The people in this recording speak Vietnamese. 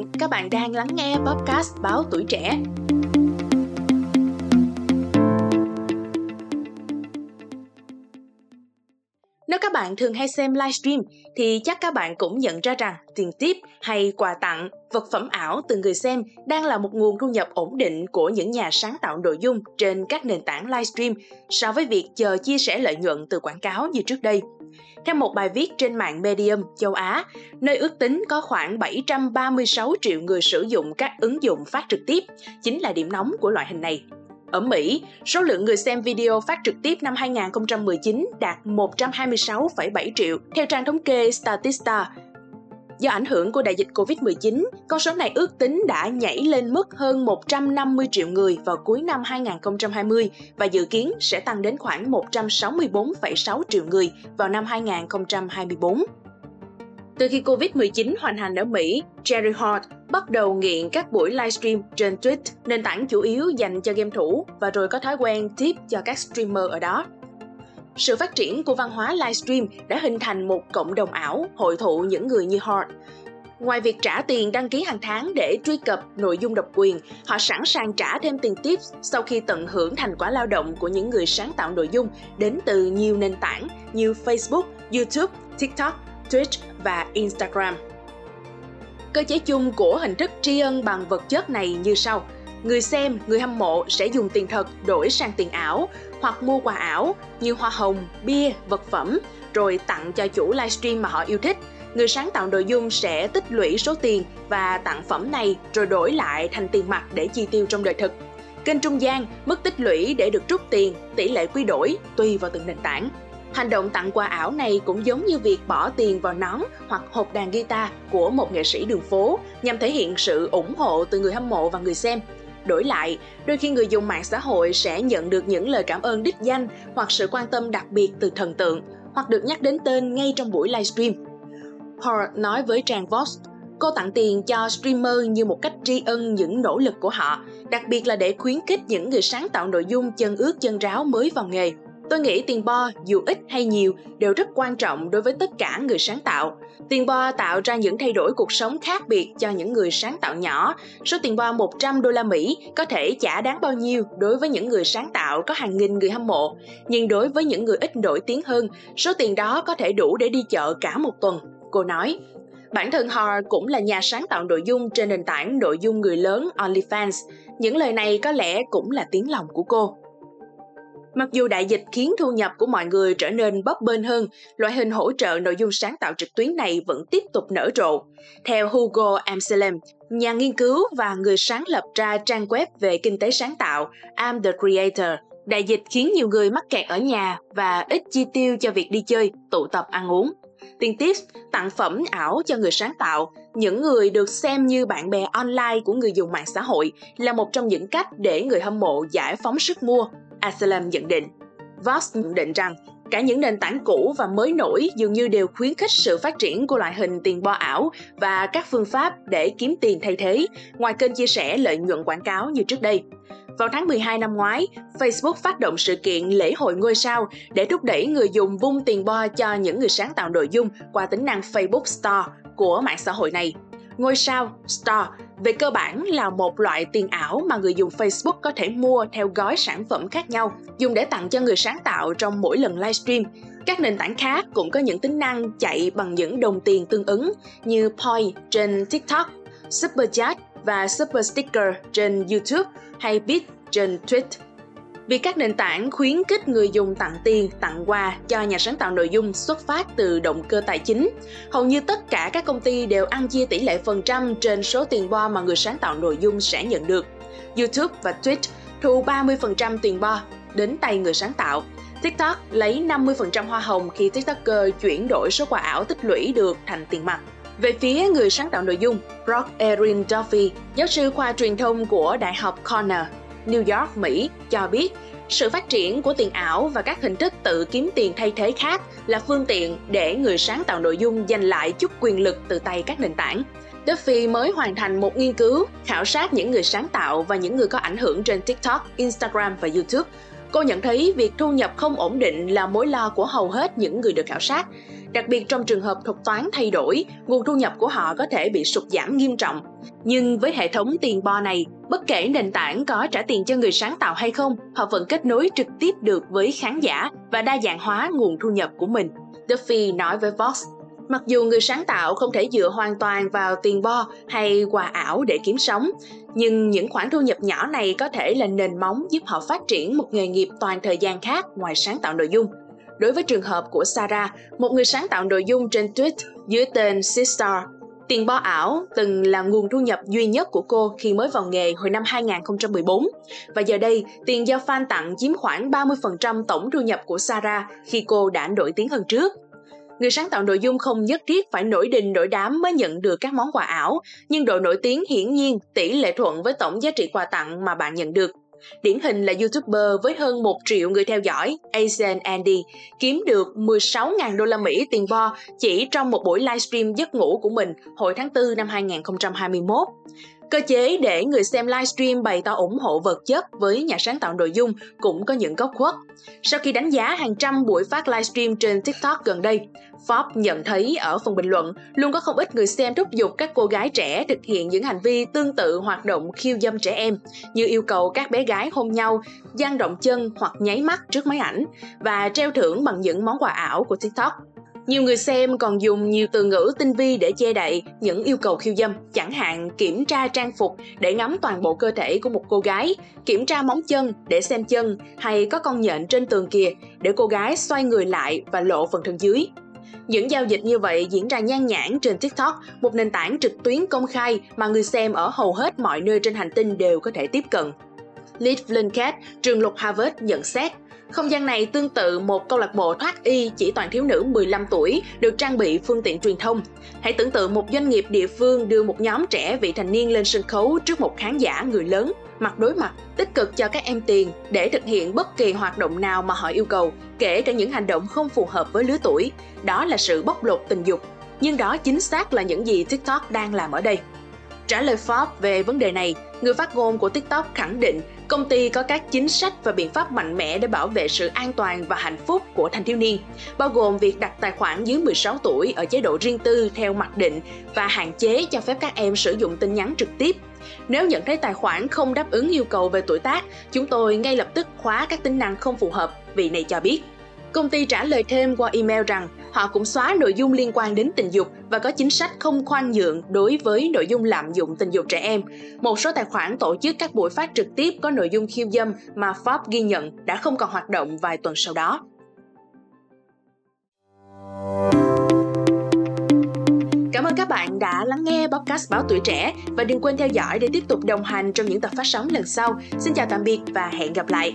bạn, các bạn đang lắng nghe podcast Báo Tuổi Trẻ. Nếu các bạn thường hay xem livestream thì chắc các bạn cũng nhận ra rằng tiền tiếp hay quà tặng, vật phẩm ảo từ người xem đang là một nguồn thu nhập ổn định của những nhà sáng tạo nội dung trên các nền tảng livestream so với việc chờ chia sẻ lợi nhuận từ quảng cáo như trước đây. Theo một bài viết trên mạng Medium châu Á, nơi ước tính có khoảng 736 triệu người sử dụng các ứng dụng phát trực tiếp, chính là điểm nóng của loại hình này. Ở Mỹ, số lượng người xem video phát trực tiếp năm 2019 đạt 126,7 triệu, theo trang thống kê Statista. Do ảnh hưởng của đại dịch Covid-19, con số này ước tính đã nhảy lên mức hơn 150 triệu người vào cuối năm 2020 và dự kiến sẽ tăng đến khoảng 164,6 triệu người vào năm 2024. Từ khi Covid-19 hoành hành ở Mỹ, Jerry Hart bắt đầu nghiện các buổi livestream trên Twitch, nền tảng chủ yếu dành cho game thủ, và rồi có thói quen tip cho các streamer ở đó. Sự phát triển của văn hóa livestream đã hình thành một cộng đồng ảo hội thụ những người như Hart. Ngoài việc trả tiền đăng ký hàng tháng để truy cập nội dung độc quyền, họ sẵn sàng trả thêm tiền tips sau khi tận hưởng thành quả lao động của những người sáng tạo nội dung đến từ nhiều nền tảng như Facebook, YouTube, TikTok, Twitch và Instagram. Cơ chế chung của hình thức tri ân bằng vật chất này như sau. Người xem, người hâm mộ sẽ dùng tiền thật đổi sang tiền ảo hoặc mua quà ảo như hoa hồng, bia, vật phẩm rồi tặng cho chủ livestream mà họ yêu thích. Người sáng tạo nội dung sẽ tích lũy số tiền và tặng phẩm này rồi đổi lại thành tiền mặt để chi tiêu trong đời thực. Kênh trung gian, mức tích lũy để được rút tiền, tỷ lệ quy đổi tùy vào từng nền tảng. Hành động tặng quà ảo này cũng giống như việc bỏ tiền vào nón hoặc hộp đàn guitar của một nghệ sĩ đường phố nhằm thể hiện sự ủng hộ từ người hâm mộ và người xem. Đổi lại, đôi khi người dùng mạng xã hội sẽ nhận được những lời cảm ơn đích danh hoặc sự quan tâm đặc biệt từ thần tượng, hoặc được nhắc đến tên ngay trong buổi livestream. Hart nói với trang Vox, cô tặng tiền cho streamer như một cách tri ân những nỗ lực của họ, đặc biệt là để khuyến khích những người sáng tạo nội dung chân ướt chân ráo mới vào nghề. Tôi nghĩ tiền bo, dù ít hay nhiều, đều rất quan trọng đối với tất cả người sáng tạo. Tiền bo tạo ra những thay đổi cuộc sống khác biệt cho những người sáng tạo nhỏ. Số tiền bo 100 đô la Mỹ có thể chả đáng bao nhiêu đối với những người sáng tạo có hàng nghìn người hâm mộ. Nhưng đối với những người ít nổi tiếng hơn, số tiền đó có thể đủ để đi chợ cả một tuần. Cô nói, Bản thân Har cũng là nhà sáng tạo nội dung trên nền tảng nội dung người lớn OnlyFans. Những lời này có lẽ cũng là tiếng lòng của cô. Mặc dù đại dịch khiến thu nhập của mọi người trở nên bấp bênh hơn, loại hình hỗ trợ nội dung sáng tạo trực tuyến này vẫn tiếp tục nở rộ. Theo Hugo Amselem, nhà nghiên cứu và người sáng lập ra trang web về kinh tế sáng tạo I'm the Creator, đại dịch khiến nhiều người mắc kẹt ở nhà và ít chi tiêu cho việc đi chơi, tụ tập ăn uống. Tiền tips, tặng phẩm ảo cho người sáng tạo, những người được xem như bạn bè online của người dùng mạng xã hội là một trong những cách để người hâm mộ giải phóng sức mua Asylum nhận định. Voss nhận định rằng cả những nền tảng cũ và mới nổi dường như đều khuyến khích sự phát triển của loại hình tiền bo ảo và các phương pháp để kiếm tiền thay thế, ngoài kênh chia sẻ lợi nhuận quảng cáo như trước đây. Vào tháng 12 năm ngoái, Facebook phát động sự kiện lễ hội ngôi sao để thúc đẩy người dùng vung tiền bo cho những người sáng tạo nội dung qua tính năng Facebook Store của mạng xã hội này. Ngôi sao Store về cơ bản là một loại tiền ảo mà người dùng Facebook có thể mua theo gói sản phẩm khác nhau, dùng để tặng cho người sáng tạo trong mỗi lần livestream. Các nền tảng khác cũng có những tính năng chạy bằng những đồng tiền tương ứng như Point trên TikTok, Super Chat và Super Sticker trên YouTube hay Bit trên Twitter. Vì các nền tảng khuyến khích người dùng tặng tiền, tặng quà cho nhà sáng tạo nội dung xuất phát từ động cơ tài chính. Hầu như tất cả các công ty đều ăn chia tỷ lệ phần trăm trên số tiền bo mà người sáng tạo nội dung sẽ nhận được. YouTube và Twitch thu 30% tiền bo đến tay người sáng tạo. TikTok lấy 50% hoa hồng khi TikToker chuyển đổi số quà ảo tích lũy được thành tiền mặt. Về phía người sáng tạo nội dung, Brock Erin Duffy, giáo sư khoa truyền thông của Đại học Cornell, New York, Mỹ cho biết sự phát triển của tiền ảo và các hình thức tự kiếm tiền thay thế khác là phương tiện để người sáng tạo nội dung giành lại chút quyền lực từ tay các nền tảng. Duffy mới hoàn thành một nghiên cứu khảo sát những người sáng tạo và những người có ảnh hưởng trên TikTok, Instagram và YouTube. Cô nhận thấy việc thu nhập không ổn định là mối lo của hầu hết những người được khảo sát. Đặc biệt trong trường hợp thuật toán thay đổi, nguồn thu nhập của họ có thể bị sụt giảm nghiêm trọng. Nhưng với hệ thống tiền bo này, bất kể nền tảng có trả tiền cho người sáng tạo hay không, họ vẫn kết nối trực tiếp được với khán giả và đa dạng hóa nguồn thu nhập của mình. Duffy nói với Vox, Mặc dù người sáng tạo không thể dựa hoàn toàn vào tiền bo hay quà ảo để kiếm sống, nhưng những khoản thu nhập nhỏ này có thể là nền móng giúp họ phát triển một nghề nghiệp toàn thời gian khác ngoài sáng tạo nội dung. Đối với trường hợp của Sarah, một người sáng tạo nội dung trên Twitter dưới tên Sistar, tiền bo ảo từng là nguồn thu nhập duy nhất của cô khi mới vào nghề hồi năm 2014. Và giờ đây, tiền do fan tặng chiếm khoảng 30% tổng thu nhập của Sarah khi cô đã nổi tiếng hơn trước. Người sáng tạo nội dung không nhất thiết phải nổi đình nổi đám mới nhận được các món quà ảo, nhưng độ nổi tiếng hiển nhiên tỷ lệ thuận với tổng giá trị quà tặng mà bạn nhận được. Điển hình là YouTuber với hơn 1 triệu người theo dõi, Asian Andy, kiếm được 16.000 đô la Mỹ tiền bo chỉ trong một buổi livestream giấc ngủ của mình hồi tháng 4 năm 2021. Cơ chế để người xem livestream bày tỏ ủng hộ vật chất với nhà sáng tạo nội dung cũng có những góc khuất. Sau khi đánh giá hàng trăm buổi phát livestream trên TikTok gần đây, Forbes nhận thấy ở phần bình luận luôn có không ít người xem thúc giục các cô gái trẻ thực hiện những hành vi tương tự hoạt động khiêu dâm trẻ em như yêu cầu các bé gái hôn nhau, dang động chân hoặc nháy mắt trước máy ảnh và treo thưởng bằng những món quà ảo của TikTok. Nhiều người xem còn dùng nhiều từ ngữ tinh vi để che đậy những yêu cầu khiêu dâm, chẳng hạn kiểm tra trang phục để ngắm toàn bộ cơ thể của một cô gái, kiểm tra móng chân để xem chân hay có con nhện trên tường kìa để cô gái xoay người lại và lộ phần thân dưới. Những giao dịch như vậy diễn ra nhan nhản trên TikTok, một nền tảng trực tuyến công khai mà người xem ở hầu hết mọi nơi trên hành tinh đều có thể tiếp cận. Liz Blinket, trường luật Harvard nhận xét, không gian này tương tự một câu lạc bộ thoát y chỉ toàn thiếu nữ 15 tuổi được trang bị phương tiện truyền thông. Hãy tưởng tượng một doanh nghiệp địa phương đưa một nhóm trẻ vị thành niên lên sân khấu trước một khán giả người lớn, mặt đối mặt, tích cực cho các em tiền để thực hiện bất kỳ hoạt động nào mà họ yêu cầu, kể cả những hành động không phù hợp với lứa tuổi. Đó là sự bóc lột tình dục. Nhưng đó chính xác là những gì TikTok đang làm ở đây. Trả lời Forbes về vấn đề này, người phát ngôn của TikTok khẳng định công ty có các chính sách và biện pháp mạnh mẽ để bảo vệ sự an toàn và hạnh phúc của thanh thiếu niên, bao gồm việc đặt tài khoản dưới 16 tuổi ở chế độ riêng tư theo mặc định và hạn chế cho phép các em sử dụng tin nhắn trực tiếp. Nếu nhận thấy tài khoản không đáp ứng yêu cầu về tuổi tác, chúng tôi ngay lập tức khóa các tính năng không phù hợp, vị này cho biết. Công ty trả lời thêm qua email rằng họ cũng xóa nội dung liên quan đến tình dục và có chính sách không khoan nhượng đối với nội dung lạm dụng tình dục trẻ em. Một số tài khoản tổ chức các buổi phát trực tiếp có nội dung khiêu dâm mà Forbes ghi nhận đã không còn hoạt động vài tuần sau đó. Cảm ơn các bạn đã lắng nghe podcast Báo Tuổi Trẻ và đừng quên theo dõi để tiếp tục đồng hành trong những tập phát sóng lần sau. Xin chào tạm biệt và hẹn gặp lại.